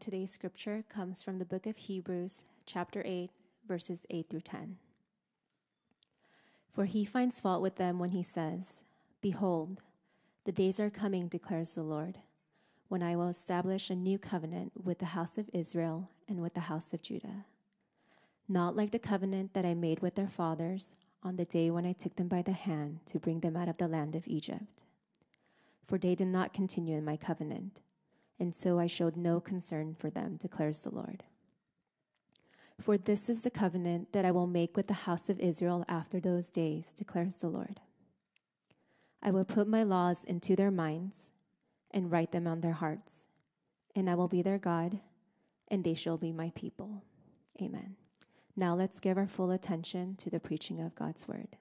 Today's scripture comes from the book of Hebrews, chapter 8, verses 8 through 10. For he finds fault with them when he says, Behold, the days are coming, declares the Lord, when I will establish a new covenant with the house of Israel and with the house of Judah. Not like the covenant that I made with their fathers on the day when I took them by the hand to bring them out of the land of Egypt. For they did not continue in my covenant, and so I showed no concern for them, declares the Lord. For this is the covenant that I will make with the house of Israel after those days, declares the Lord. I will put my laws into their minds and write them on their hearts, and I will be their God, and they shall be my people. Amen. Now let's give our full attention to the preaching of God's word.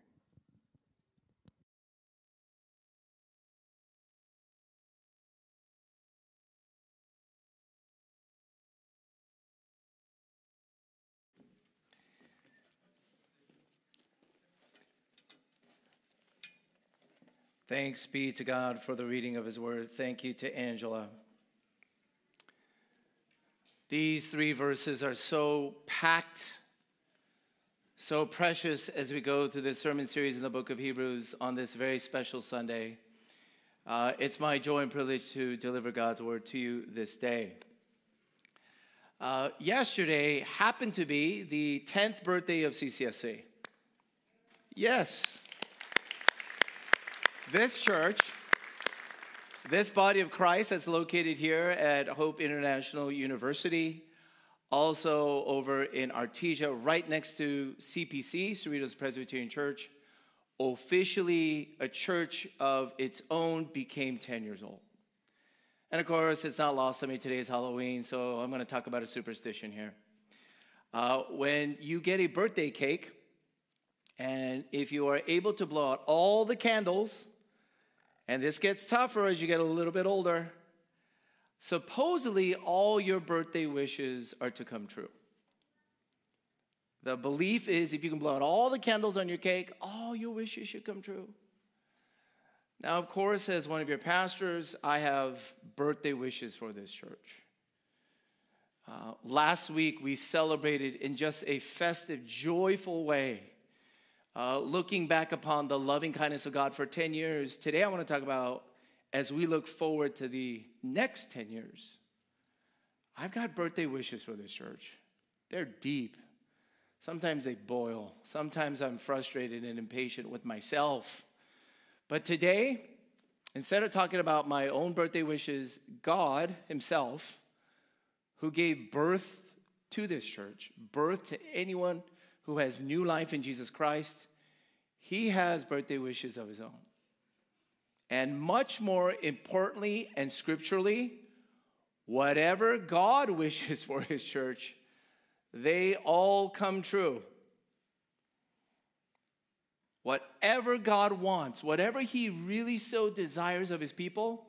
Thanks be to God for the reading of his word. Thank you to Angela. These three verses are so packed, so precious as we go through this sermon series in the book of Hebrews on this very special Sunday. Uh, it's my joy and privilege to deliver God's word to you this day. Uh, yesterday happened to be the 10th birthday of CCSC. Yes. This church, this body of Christ that's located here at Hope International University, also over in Artesia, right next to CPC, Cerritos Presbyterian Church, officially a church of its own, became 10 years old. And of course, it's not lost on me today is Halloween, so I'm going to talk about a superstition here. Uh, when you get a birthday cake, and if you are able to blow out all the candles and this gets tougher as you get a little bit older. Supposedly, all your birthday wishes are to come true. The belief is if you can blow out all the candles on your cake, all your wishes should come true. Now, of course, as one of your pastors, I have birthday wishes for this church. Uh, last week, we celebrated in just a festive, joyful way uh, looking back upon the loving kindness of God for 10 years, today I want to talk about as we look forward to the next 10 years. I've got birthday wishes for this church. They're deep. Sometimes they boil. Sometimes I'm frustrated and impatient with myself. But today, instead of talking about my own birthday wishes, God Himself, who gave birth to this church, birth to anyone who has new life in Jesus Christ, he has birthday wishes of his own. And much more importantly and scripturally, whatever God wishes for his church, they all come true. Whatever God wants, whatever he really so desires of his people,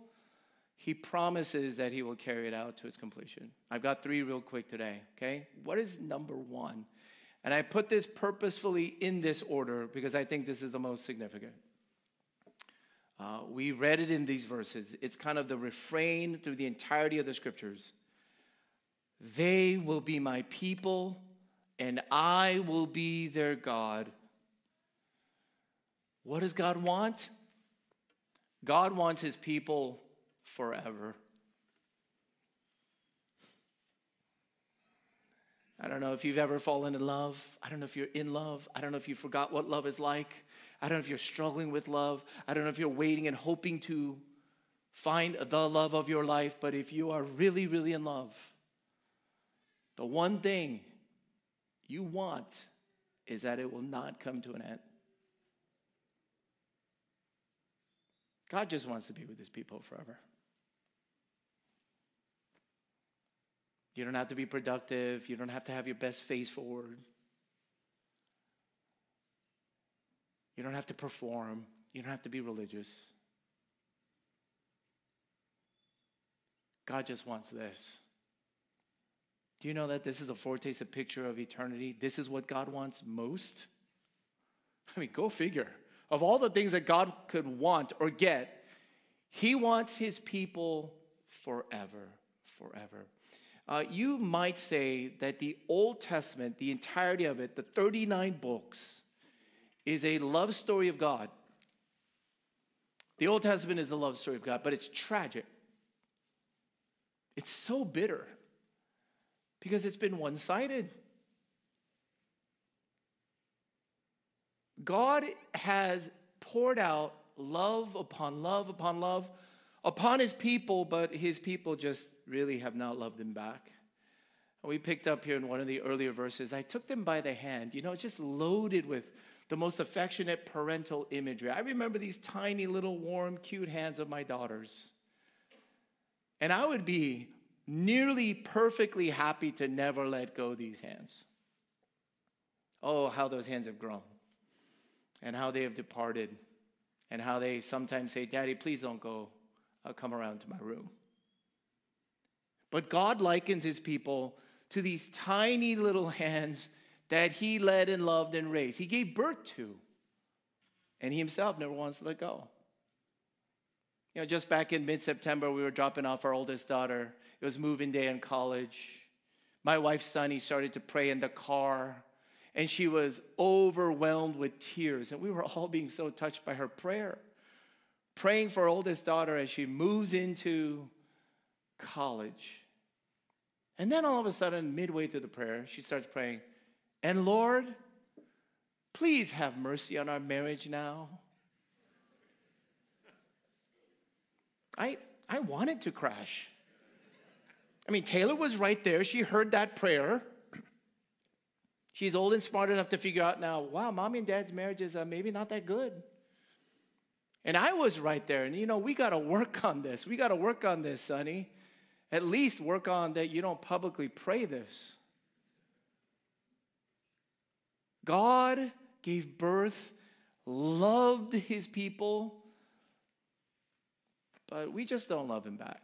he promises that he will carry it out to its completion. I've got three real quick today, okay? What is number one? And I put this purposefully in this order because I think this is the most significant. Uh, we read it in these verses. It's kind of the refrain through the entirety of the scriptures. They will be my people, and I will be their God. What does God want? God wants his people forever. I don't know if you've ever fallen in love. I don't know if you're in love. I don't know if you forgot what love is like. I don't know if you're struggling with love. I don't know if you're waiting and hoping to find the love of your life. But if you are really, really in love, the one thing you want is that it will not come to an end. God just wants to be with his people forever. You don't have to be productive. You don't have to have your best face forward. You don't have to perform. You don't have to be religious. God just wants this. Do you know that this is a foretaste, a picture of eternity? This is what God wants most? I mean, go figure. Of all the things that God could want or get, He wants His people forever, forever. Uh, you might say that the Old Testament, the entirety of it, the 39 books, is a love story of God. The Old Testament is the love story of God, but it's tragic. It's so bitter because it's been one sided. God has poured out love upon love upon love upon his people, but his people just really have not loved him back. And we picked up here in one of the earlier verses, I took them by the hand, you know, just loaded with the most affectionate parental imagery. I remember these tiny little warm, cute hands of my daughters. And I would be nearly perfectly happy to never let go these hands. Oh, how those hands have grown, and how they have departed, and how they sometimes say, Daddy, please don't go. I'll come around to my room. But God likens his people to these tiny little hands that he led and loved and raised. He gave birth to, and he himself never wants to let go. You know, just back in mid September, we were dropping off our oldest daughter. It was moving day in college. My wife Sonny, he started to pray in the car, and she was overwhelmed with tears. And we were all being so touched by her prayer praying for our oldest daughter as she moves into college. And then all of a sudden, midway through the prayer, she starts praying, and Lord, please have mercy on our marriage now. I, I wanted to crash. I mean, Taylor was right there. She heard that prayer. She's old and smart enough to figure out now, wow, mommy and dad's marriage is uh, maybe not that good. And I was right there. And you know, we got to work on this. We got to work on this, Sonny. At least work on that you don't publicly pray this. God gave birth, loved his people, but we just don't love him back.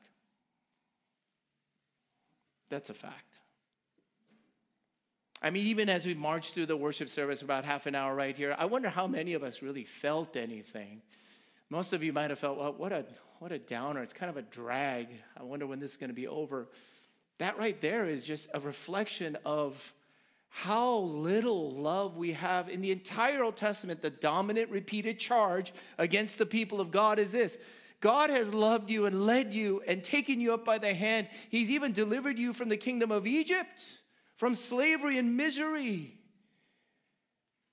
That's a fact. I mean, even as we marched through the worship service about half an hour right here, I wonder how many of us really felt anything. Most of you might have felt, well, what a, what a downer. It's kind of a drag. I wonder when this is going to be over. That right there is just a reflection of how little love we have in the entire Old Testament. The dominant, repeated charge against the people of God is this God has loved you and led you and taken you up by the hand. He's even delivered you from the kingdom of Egypt, from slavery and misery.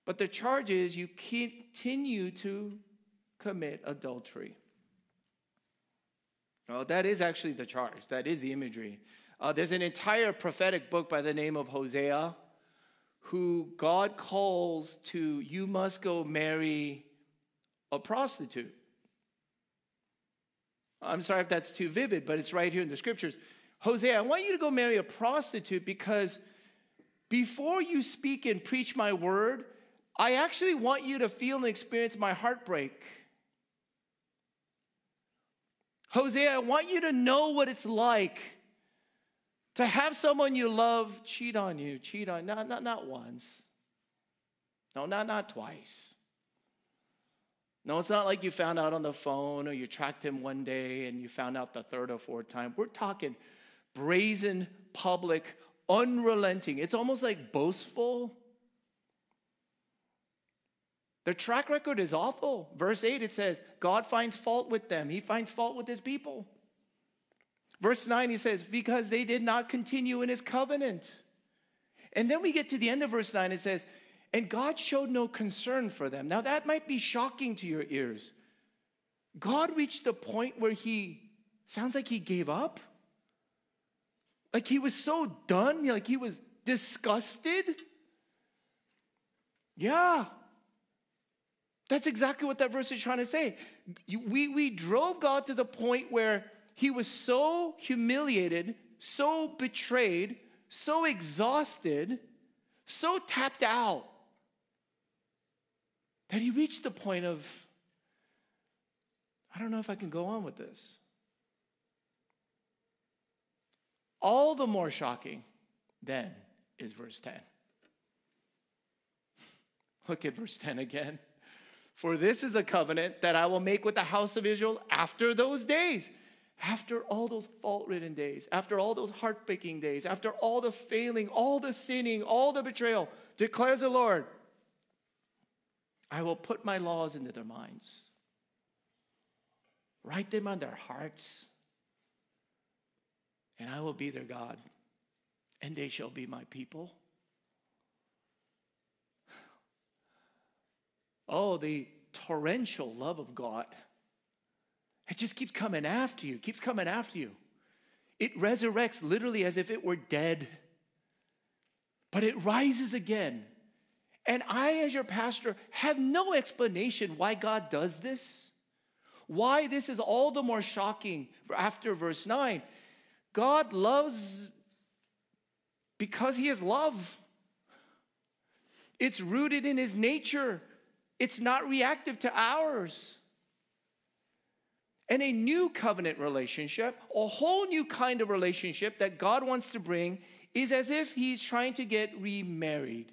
But the charge is you continue to commit adultery. Well, that is actually the charge, that is the imagery. Uh, there's an entire prophetic book by the name of Hosea who God calls to, you must go marry a prostitute. I'm sorry if that's too vivid, but it's right here in the scriptures. Hosea, I want you to go marry a prostitute because before you speak and preach my word, I actually want you to feel and experience my heartbreak. Hosea, I want you to know what it's like to have someone you love cheat on you, cheat on, not, not, not once. No, not, not twice. No, it's not like you found out on the phone or you tracked him one day and you found out the third or fourth time. We're talking brazen, public, unrelenting. It's almost like boastful. Their track record is awful. Verse 8, it says, God finds fault with them, He finds fault with His people. Verse 9, he says, because they did not continue in His covenant. And then we get to the end of verse 9, it says, and God showed no concern for them. Now, that might be shocking to your ears. God reached a point where He sounds like He gave up. Like He was so done, like He was disgusted. Yeah, that's exactly what that verse is trying to say. We, we drove God to the point where he was so humiliated, so betrayed, so exhausted, so tapped out that he reached the point of, I don't know if I can go on with this. All the more shocking then is verse 10. Look at verse 10 again. For this is a covenant that I will make with the house of Israel after those days. after all those fault ridden days, after all those heartbreaking days, after all the failing, all the sinning, all the betrayal, declares the Lord, I will put my laws into their minds, write them on their hearts, and I will be their God, and they shall be my people. Oh, the torrential love of God. It just keeps coming after you, keeps coming after you. It resurrects literally as if it were dead, but it rises again. And I, as your pastor, have no explanation why God does this. Why this is all the more shocking after verse 9. God loves because He is love. It's rooted in His nature, it's not reactive to ours and a new covenant relationship, a whole new kind of relationship that God wants to bring, is as if He's trying to get remarried.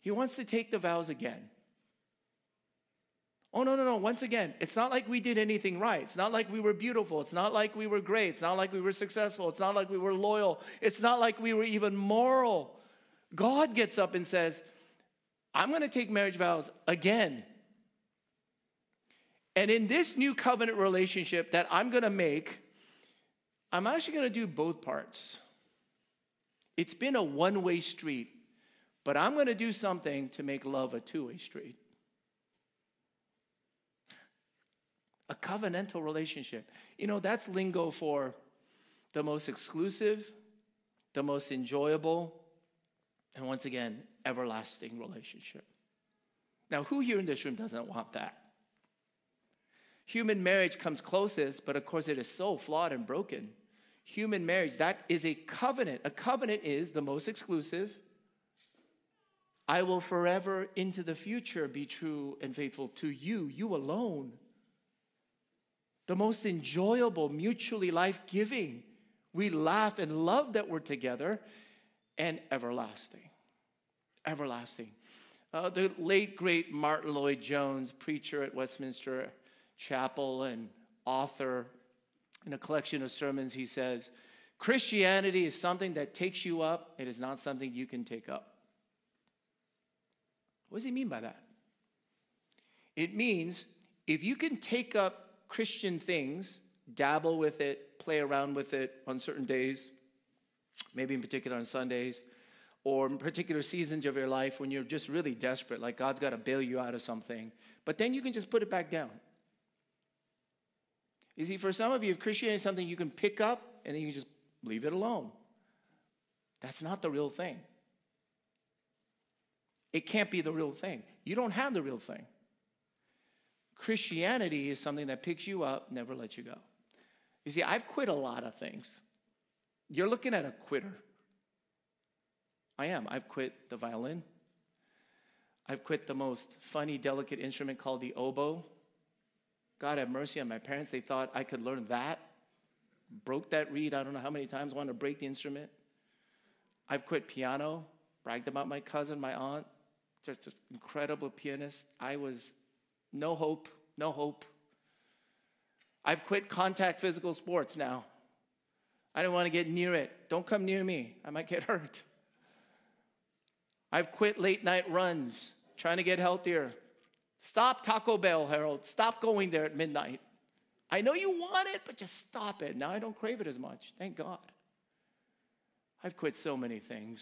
He wants to take the vows again. Oh, no, no, no. Once again, it's not like we did anything right. It's not like we were beautiful. It's not like we were great. It's not like we were successful. It's not like we were loyal. It's not like we were even moral. God gets up and says, I'm going to take marriage vows again. And in this new covenant relationship that I'm going to make, I'm actually going to do both parts. It's been a one way street, but I'm going to do something to make love a two way street. A covenantal relationship. You know, that's lingo for the most exclusive, the most enjoyable, and once again, everlasting relationship. Now, who here in this room doesn't want that? Human marriage comes closest, but of course it is so flawed and broken. Human marriage, that is a covenant. A covenant is the most exclusive. I will forever into the future be true and faithful to you, you alone. The most enjoyable, mutually life giving. We laugh and love that we're together and everlasting. Everlasting. Uh, the late, great Martyn Lloyd-Jones, preacher at Westminster Chapel and author in a collection of sermons, he says, Christianity is something that takes you up, it is not something you can take up. What does he mean by that? It means if you can take up Christian things, dabble with it, play around with it on certain days, maybe in particular on Sundays, or in particular seasons of your life when you're just really desperate, like God's got to bail you out of something, but then you can just put it back down. You see, for some of you, if Christianity is something you can pick up and then you just leave it alone, that's not the real thing. It can't be the real thing. You don't have the real thing. Christianity is something that picks you up, never lets you go. You see, I've quit a lot of things. You're looking at a quitter. I am. I've quit the violin. I've quit the most funny, delicate instrument called the oboe. God have mercy on my parents. They thought I could learn that. Broke that reed, I don't know how many times, wanted to break the instrument. I've quit piano, bragged about my cousin, my aunt, just an incredible pianist. I was no hope, no hope. I've quit contact physical sports now. I don't want to get near it. Don't come near me, I might get hurt. I've quit late night runs, trying to get healthier. Stop Taco Bell, Harold. Stop going there at midnight. I know you want it, but just stop it. Now I don't crave it as much. Thank God. I've quit so many things.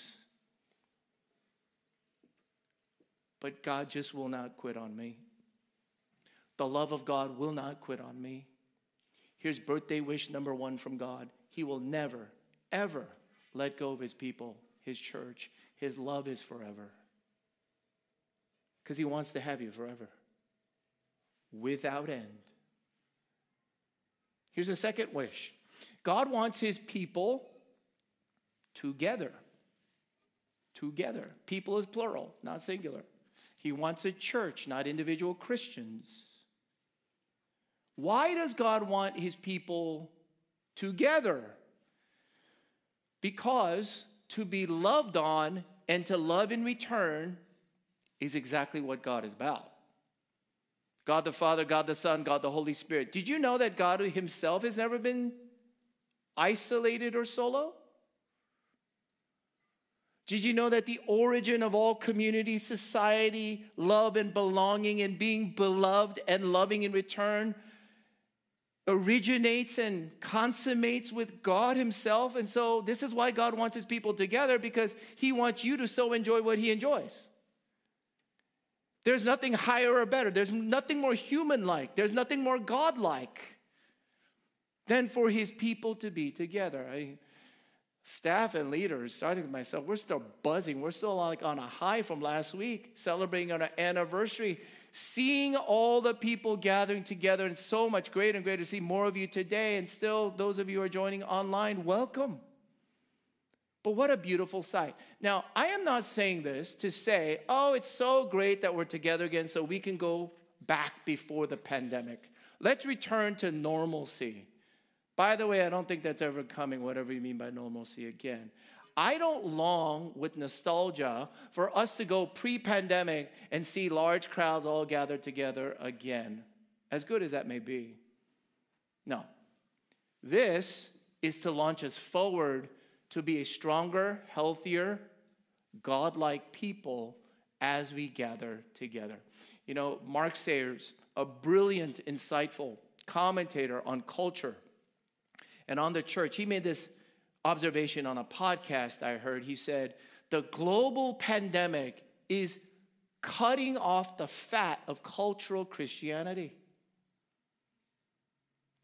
But God just will not quit on me. The love of God will not quit on me. Here's birthday wish number one from God He will never, ever let go of His people, His church. His love is forever because he wants to have you forever without end. Here's a second wish God wants his people together. Together. People is plural, not singular. He wants a church, not individual Christians. Why does God want his people together? Because to be loved on and to love in return is exactly what God is about. God the Father, God the Son, God the Holy Spirit. Did you know that God Himself has never been isolated or solo? Did you know that the origin of all community, society, love, and belonging, and being beloved and loving in return originates and consummates with God Himself? And so, this is why God wants His people together because He wants you to so enjoy what He enjoys. There's nothing higher or better, there's nothing more human like, there's nothing more God like than for His people to be together. I, staff and leaders, starting with myself, we're still buzzing. We're still like on a high from last week, celebrating our anniversary, seeing all the people gathering together, and so much greater and greater to see more of you today. And still, those of you who are joining online, welcome. But what a beautiful sight. Now, I am not saying this to say, oh, it's so great that we're together again so we can go back before the pandemic. Let's return to normalcy. By the way, I don't think that's ever coming, whatever you mean by normalcy again. I don't long with nostalgia for us to go pre pandemic and see large crowds all gathered together again, as good as that may be. No. This is to launch us forward to be a stronger, healthier, godlike people as we gather together. You know, Mark Sayers, a brilliant, insightful commentator on culture and on the church. He made this observation on a podcast I heard. He said, The global pandemic is cutting off the fat of cultural Christianity.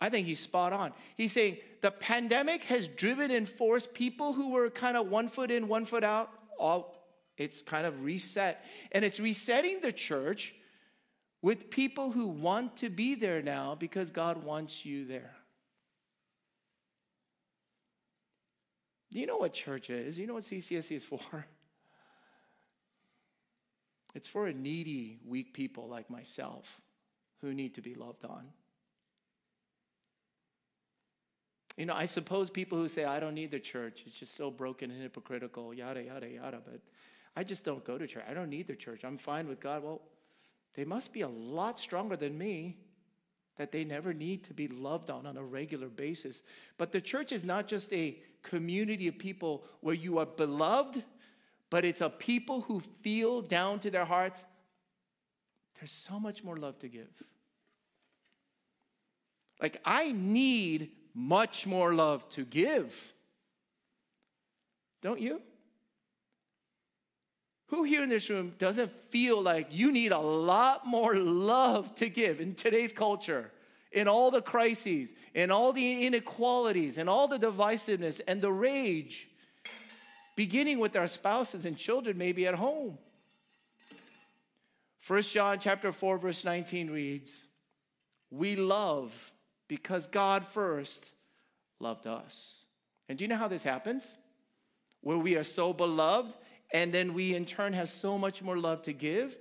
I think he's spot on. He's saying the pandemic has driven and forced people who were kind of one foot in, one foot out. All it's kind of reset. And it's resetting the church with people who want to be there now because God wants you there. Do you know what church is? You know what CCSC is for? It's for a needy, weak people like myself who need to be loved on. You know, I suppose people who say, I don't need the church, it's just so broken and hypocritical, yada, yada, yada, but I just don't go to church. I don't need the church. I'm fine with God. Well, they must be a lot stronger than me that they never need to be loved on on a regular basis. But the church is not just a community of people where you are beloved, but it's a people who feel down to their hearts there's so much more love to give. Like, I need much more love to give. Don't you? Who here in this room doesn't feel like you need a lot more love to give in today's culture? In all the crises, in all the inequalities, in all the divisiveness and the rage, beginning with our spouses and children, maybe at home. First John chapter 4, verse 19 reads, We love because God first loved us. And do you know how this happens? Where we are so beloved and then we in turn have so much more love to give.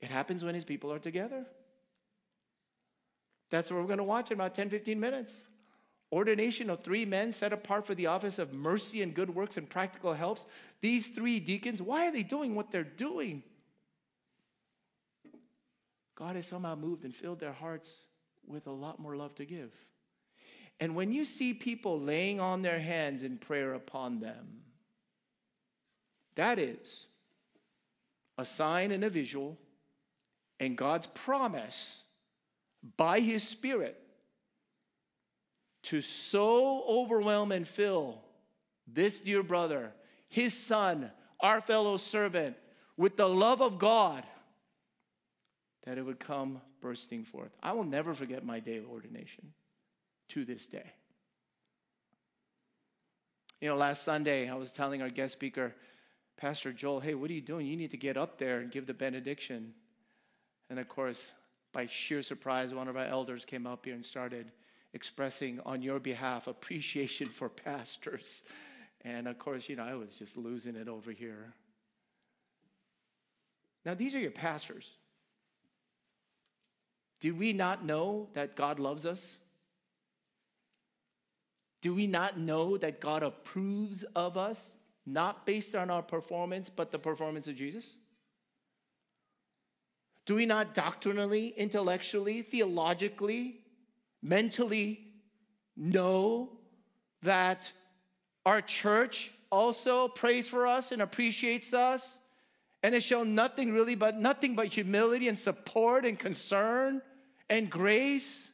It happens when his people are together. That's what we're going to watch in about 10, 15 minutes. Ordination of three men set apart for the office of mercy and good works and practical helps. These three deacons, why are they doing what they're doing? God has somehow moved and filled their hearts with a lot more love to give. And when you see people laying on their hands in prayer upon them, that is a sign and a visual, and God's promise by His Spirit to so overwhelm and fill this dear brother, his son, our fellow servant, with the love of God that it would come bursting forth. I will never forget my day of ordination to this day. You know, last Sunday, I was telling our guest speaker, Pastor Joel, hey, what are you doing? You need to get up there and give the benediction. And of course, by sheer surprise, one of our elders came up here and started expressing on your behalf appreciation for pastors. And of course, you know, I was just losing it over here. Now, these are your pastors. Do we not know that God loves us? Do we not know that God approves of us? Not based on our performance, but the performance of Jesus? Do we not doctrinally, intellectually, theologically, mentally know that our church also prays for us and appreciates us and has shown nothing really but nothing but humility and support and concern and grace?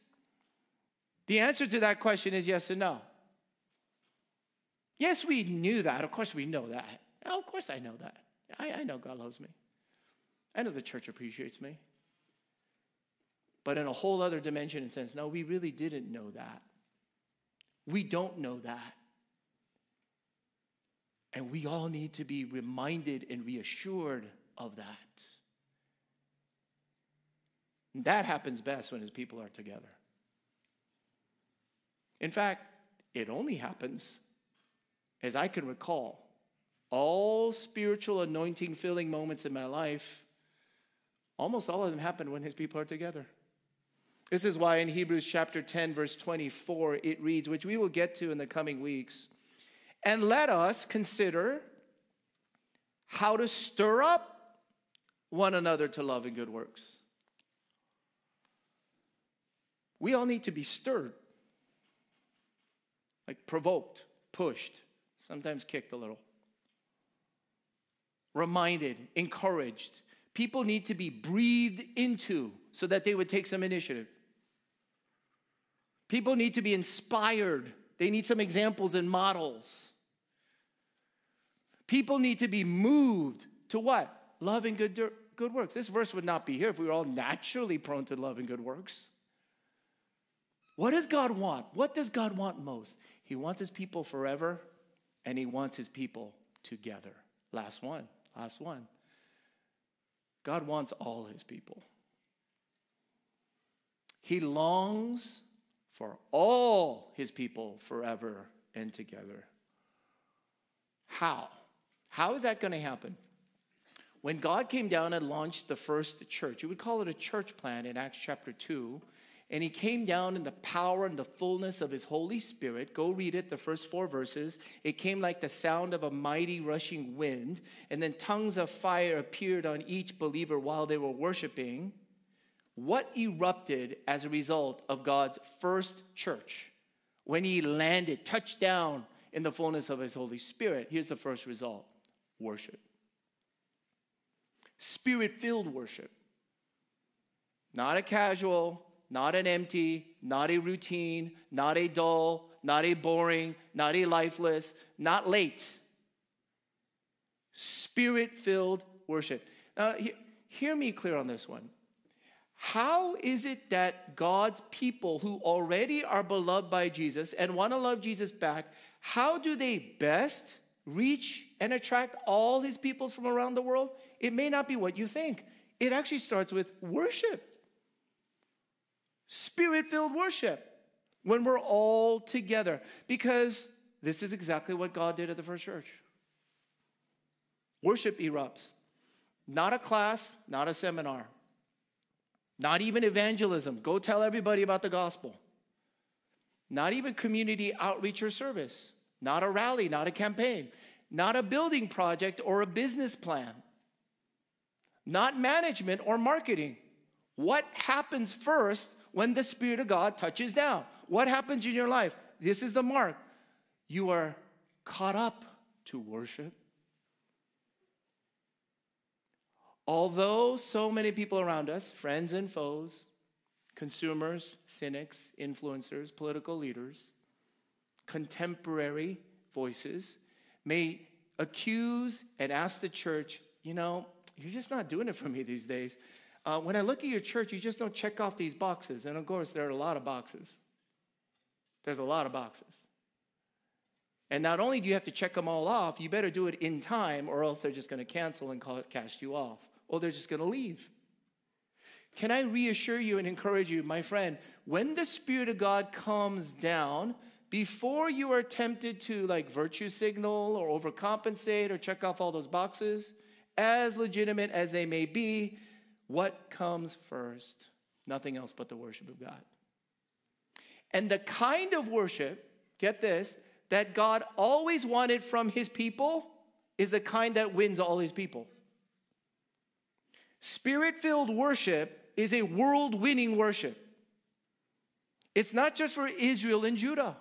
The answer to that question is yes and no. Yes, we knew that. Of course, we know that. Of course, I know that. I, I know God loves me. I know the church appreciates me. But in a whole other dimension and sense, no, we really didn't know that. We don't know that. And we all need to be reminded and reassured of that. And that happens best when his people are together. In fact, it only happens, as I can recall, all spiritual anointing filling moments in my life, almost all of them happen when his people are together. This is why in Hebrews chapter 10, verse 24, it reads, which we will get to in the coming weeks. And let us consider how to stir up one another to love and good works. We all need to be stirred, like provoked, pushed, sometimes kicked a little, reminded, encouraged. People need to be breathed into so that they would take some initiative. People need to be inspired. They need some examples and models. People need to be moved to what? Love and good, good works. This verse would not be here if we were all naturally prone to love and good works. What does God want? What does God want most? He wants his people forever and he wants his people together. Last one, last one. God wants all his people. He longs for all his people forever and together. How? How is that going to happen? When God came down and launched the first church, you would call it a church plan in Acts chapter 2, and he came down in the power and the fullness of his Holy Spirit. Go read it, the first four verses. It came like the sound of a mighty rushing wind, and then tongues of fire appeared on each believer while they were worshiping what erupted as a result of God's first church when he landed, touched down in the fullness of his Holy Spirit? Here's the first result worship. Spirit filled worship. Not a casual, not an empty, not a routine, not a dull, not a boring, not a lifeless, not late. Spirit filled worship. Now, hear me clear on this one. How is it that God's people who already are beloved by Jesus and want to love Jesus back, how do they best reach and attract all his peoples from around the world? It may not be what you think. It actually starts with worship. Spirit filled worship when we're all together. Because this is exactly what God did at the first church. Worship erupts. Not a class, not a seminar. Not even evangelism. Go tell everybody about the gospel. Not even community outreach or service. Not a rally, not a campaign. Not a building project or a business plan. Not management or marketing. What happens first when the Spirit of God touches down? What happens in your life? This is the mark. You are caught up to worship. Although so many people around us, friends and foes, consumers, cynics, influencers, political leaders, contemporary voices may accuse and ask the church, you know, you're just not doing it for me these days. Uh, when I look at your church, you just don't check off these boxes. And of course, there are a lot of boxes. There's a lot of boxes. And not only do you have to check them all off, you better do it in time, or else they're just going to cancel and call cast you off or they're just going to leave. Can I reassure you and encourage you, my friend, when the Spirit of God comes down, before you are tempted to like virtue signal or overcompensate or check off all those boxes, as legitimate as they may be, what comes first? Nothing else but the worship of God. And the kind of worship, get this, that God always wanted from his people is the kind that wins all his people. Spirit filled worship is a world winning worship. It's not just for Israel and Judah.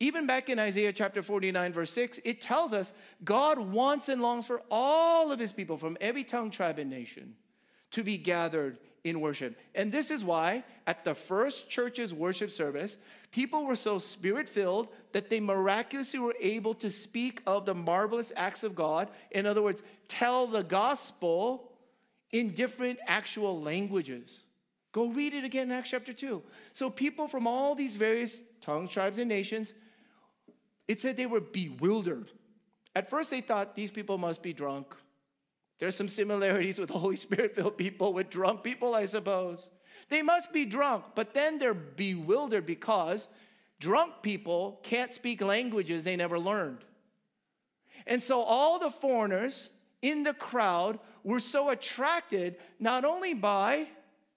Even back in Isaiah chapter 49, verse 6, it tells us God wants and longs for all of his people from every tongue, tribe, and nation to be gathered in worship. And this is why at the first church's worship service, people were so spirit filled that they miraculously were able to speak of the marvelous acts of God. In other words, tell the gospel in different actual languages. Go read it again in Acts chapter 2. So people from all these various tongues, tribes, and nations it said they were bewildered. At first, they thought these people must be drunk. There's some similarities with Holy Spirit filled people, with drunk people, I suppose. They must be drunk, but then they're bewildered because drunk people can't speak languages they never learned. And so all the foreigners in the crowd were so attracted not only by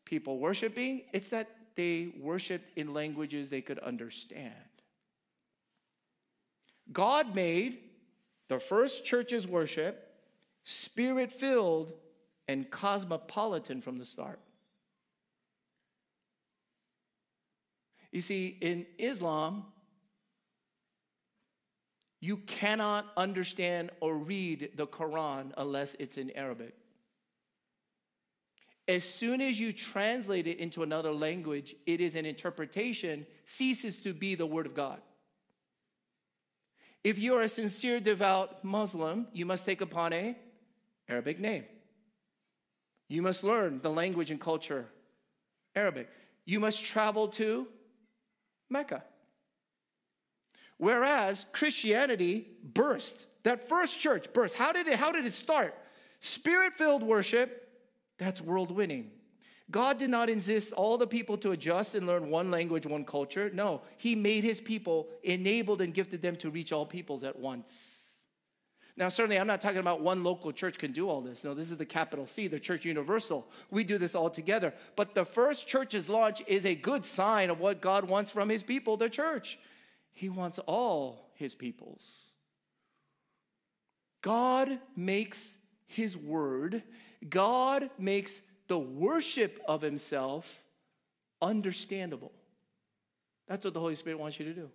people worshiping, it's that they worshiped in languages they could understand. God made the first church's worship spirit filled and cosmopolitan from the start. You see, in Islam, you cannot understand or read the Quran unless it's in Arabic. As soon as you translate it into another language, it is an interpretation, ceases to be the Word of God. If you are a sincere, devout Muslim, you must take upon a Arabic name. You must learn the language and culture Arabic. You must travel to Mecca. Whereas Christianity burst, that first church burst. How did it, how did it start? Spirit filled worship, that's world winning. God did not insist all the people to adjust and learn one language, one culture. No, He made His people, enabled and gifted them to reach all peoples at once. Now, certainly, I'm not talking about one local church can do all this. No, this is the capital C, the church universal. We do this all together. But the first church's launch is a good sign of what God wants from His people, the church. He wants all His peoples. God makes His word, God makes the worship of himself understandable. That's what the Holy Spirit wants you to do.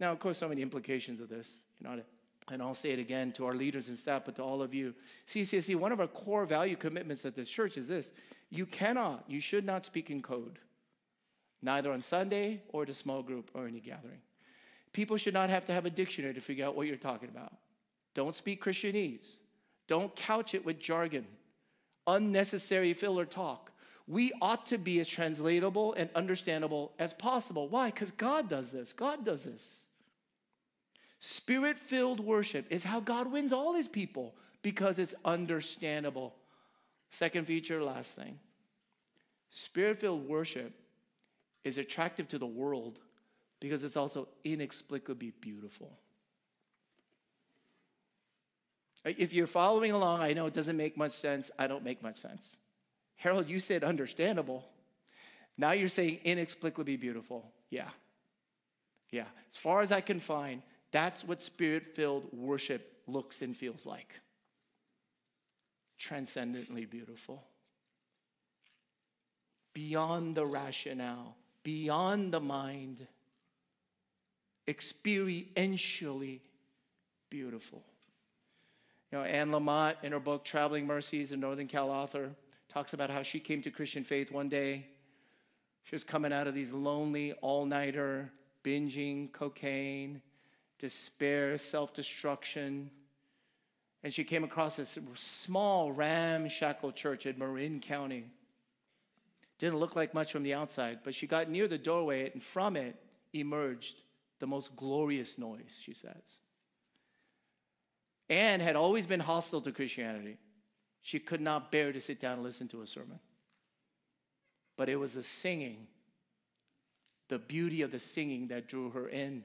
Now, of course, so many implications of this, you know, and I'll say it again to our leaders and staff, but to all of you. CCSC, one of our core value commitments at this church is this you cannot, you should not speak in code, neither on Sunday or at a small group or any gathering. People should not have to have a dictionary to figure out what you're talking about. Don't speak Christianese. Don't couch it with jargon unnecessary filler talk. We ought to be as translatable and understandable as possible. Why? Because God does this. God does this. Spirit filled worship is how God wins all his people because it's understandable. Second feature, last thing. Spirit filled worship is attractive to the world because it's also inexplicably beautiful. If you're following along, I know it doesn't make much sense. I don't make much sense. Harold, you said understandable. Now you're saying inexplicably beautiful. Yeah. Yeah. As far as I can find, that's what spirit filled worship looks and feels like transcendently beautiful. Beyond the rationale, beyond the mind, experientially beautiful. You know, Anne Lamott, in her book Traveling Mercies, a Northern Cal author, talks about how she came to Christian faith one day. She was coming out of these lonely all nighter, binging cocaine, despair, self destruction. And she came across this small, ramshackle church in Marin County. Didn't look like much from the outside, but she got near the doorway, and from it emerged the most glorious noise, she says. Anne had always been hostile to Christianity. She could not bear to sit down and listen to a sermon. But it was the singing, the beauty of the singing that drew her in.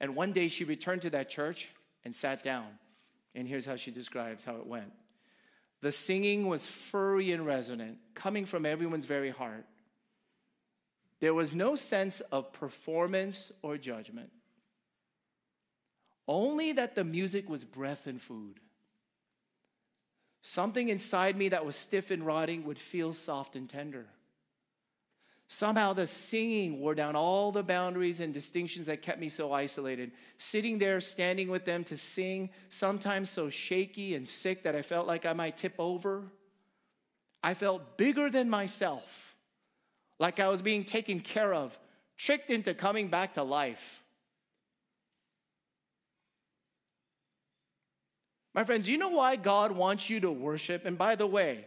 And one day she returned to that church and sat down. And here's how she describes how it went The singing was furry and resonant, coming from everyone's very heart. There was no sense of performance or judgment only that the music was breath and food. something inside me that was stiff and rotting would feel soft and tender. Somehow the singing wore down all the boundaries and distinctions that kept me so isolated. Sitting there, standing with them to sing, sometimes so shaky and sick that I felt like I might tip over. I felt bigger than myself, like I was being taken care of, tricked into coming back to life. My friends, do you know why God wants you to worship? And by the way,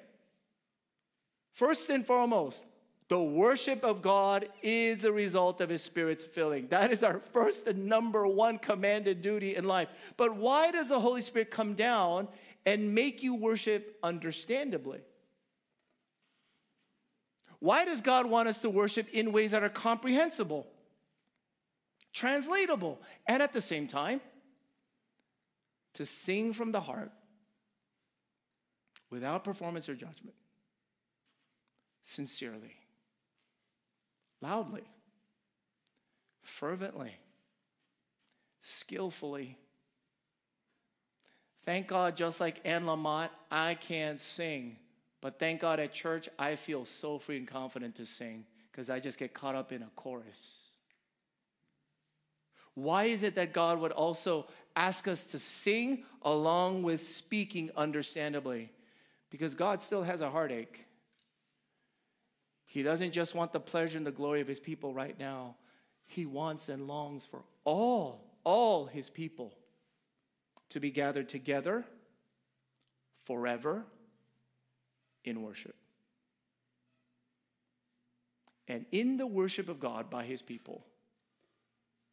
first and foremost, the worship of God is the result of His Spirit's filling. That is our first and number one commanded duty in life. But why does the Holy Spirit come down and make you worship understandably? Why does God want us to worship in ways that are comprehensible, translatable, and at the same time, to sing from the heart without performance or judgment, sincerely? Loudly, fervently, skillfully. Thank God, just like Anne Lamott, I can't sing. But thank God at church, I feel so free and confident to sing because I just get caught up in a chorus. Why is it that God would also ask us to sing along with speaking understandably? Because God still has a heartache. He doesn't just want the pleasure and the glory of his people right now. He wants and longs for all, all his people to be gathered together forever in worship. And in the worship of God by his people,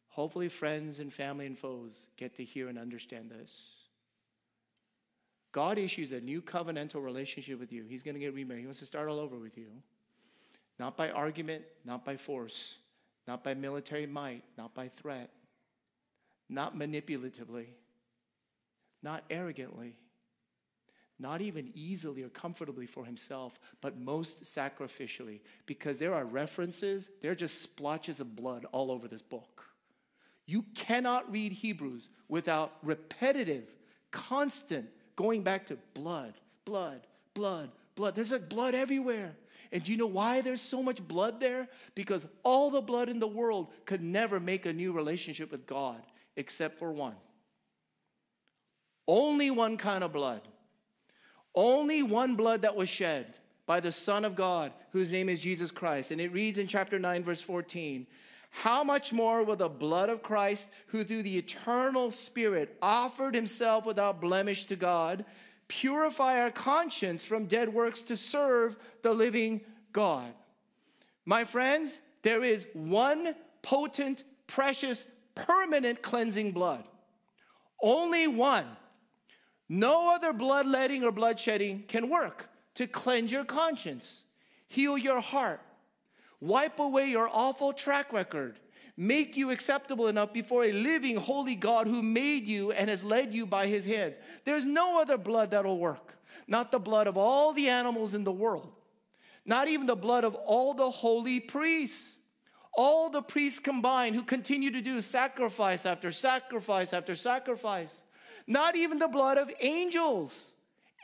hopefully friends and family and foes get to hear and understand this. God issues a new covenantal relationship with you. He's going to get remarried. He wants to start all over with you. Not by argument, not by force, not by military might, not by threat, not manipulatively, not arrogantly, not even easily or comfortably for himself, but most sacrificially, because there are references, there are just splotches of blood all over this book. You cannot read Hebrews without repetitive, constant going back to blood, blood, blood, blood. There's like blood everywhere. And do you know why there's so much blood there? Because all the blood in the world could never make a new relationship with God except for one. Only one kind of blood. Only one blood that was shed by the Son of God, whose name is Jesus Christ. And it reads in chapter 9, verse 14 How much more will the blood of Christ, who through the eternal Spirit offered himself without blemish to God, purify our conscience from dead works to serve the living God. My friends, there is one potent, precious, permanent cleansing blood. Only one. No other bloodletting or bloodshedding can work to cleanse your conscience, heal your heart, wipe away your awful track record, make you acceptable enough before a living, holy God who made you and has led you by his hands. There's no other blood that'll work. Not the blood of all the animals in the world, not even the blood of all the holy priests. All the priests combined who continue to do sacrifice after sacrifice after sacrifice. Not even the blood of angels.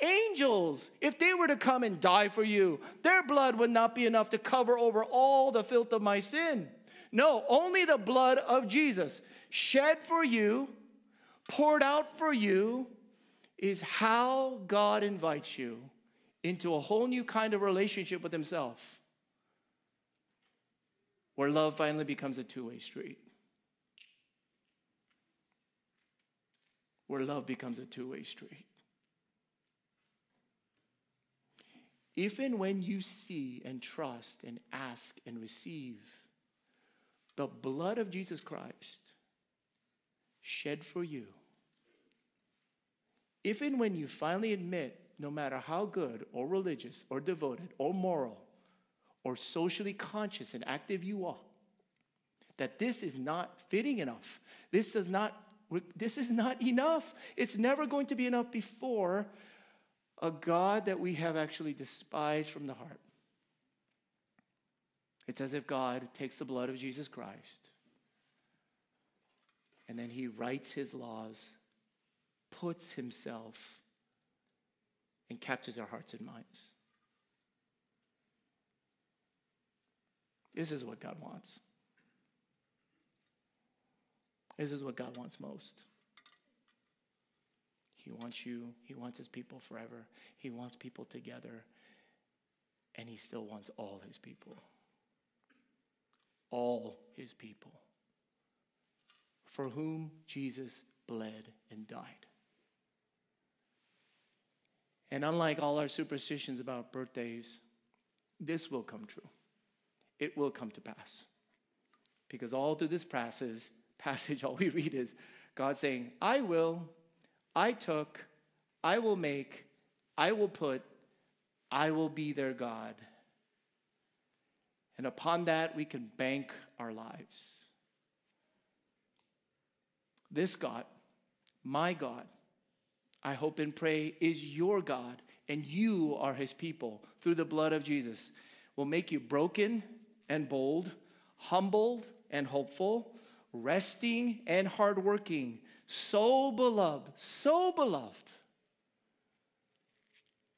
Angels, if they were to come and die for you, their blood would not be enough to cover over all the filth of my sin. No, only the blood of Jesus, shed for you, poured out for you, is how God invites you into a whole new kind of relationship with Himself, where love finally becomes a two way street. Where love becomes a two way street. If and when you see and trust and ask and receive, the blood of Jesus Christ shed for you. If and when you finally admit, no matter how good or religious or devoted or moral or socially conscious and active you are, that this is not fitting enough. This does not this is not enough. It's never going to be enough before a God that we have actually despised from the heart. It's as if God takes the blood of Jesus Christ and then he writes his laws, puts himself and captures our hearts and minds. This is what God wants. This is what God wants most. He wants you, He wants His people forever. He wants people together, and He still wants all His people. All His people. For whom Jesus bled and died. And unlike all our superstitions about birthdays, this will come true. It will come to pass. Because all through this passage, passage, all we read is God saying, I will, I took, I will make, I will put, I will be their God. And upon that, we can bank our lives. This God, my God, I hope and pray, is your God, and you are his people through the blood of Jesus, will make you broken and bold, humbled and hopeful, resting and hardworking, so beloved, so beloved,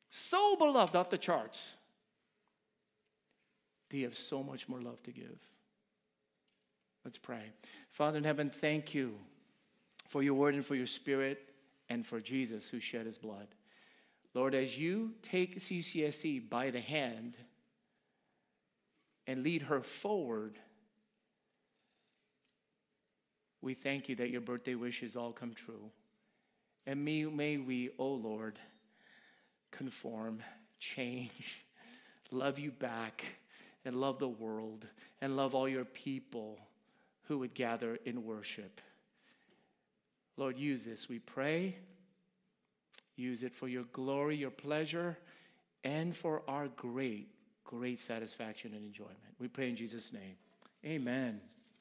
so beloved off the charts. Do you have so much more love to give? Let's pray. Father in heaven, thank you for your word and for your spirit and for Jesus who shed his blood. Lord, as you take CCSC by the hand and lead her forward, we thank you that your birthday wishes all come true. And may, may we, oh Lord, conform, change, love you back, and love the world, and love all your people who would gather in worship. Lord, use this, we pray. Use it for your glory, your pleasure, and for our great, great satisfaction and enjoyment. We pray in Jesus' name. Amen.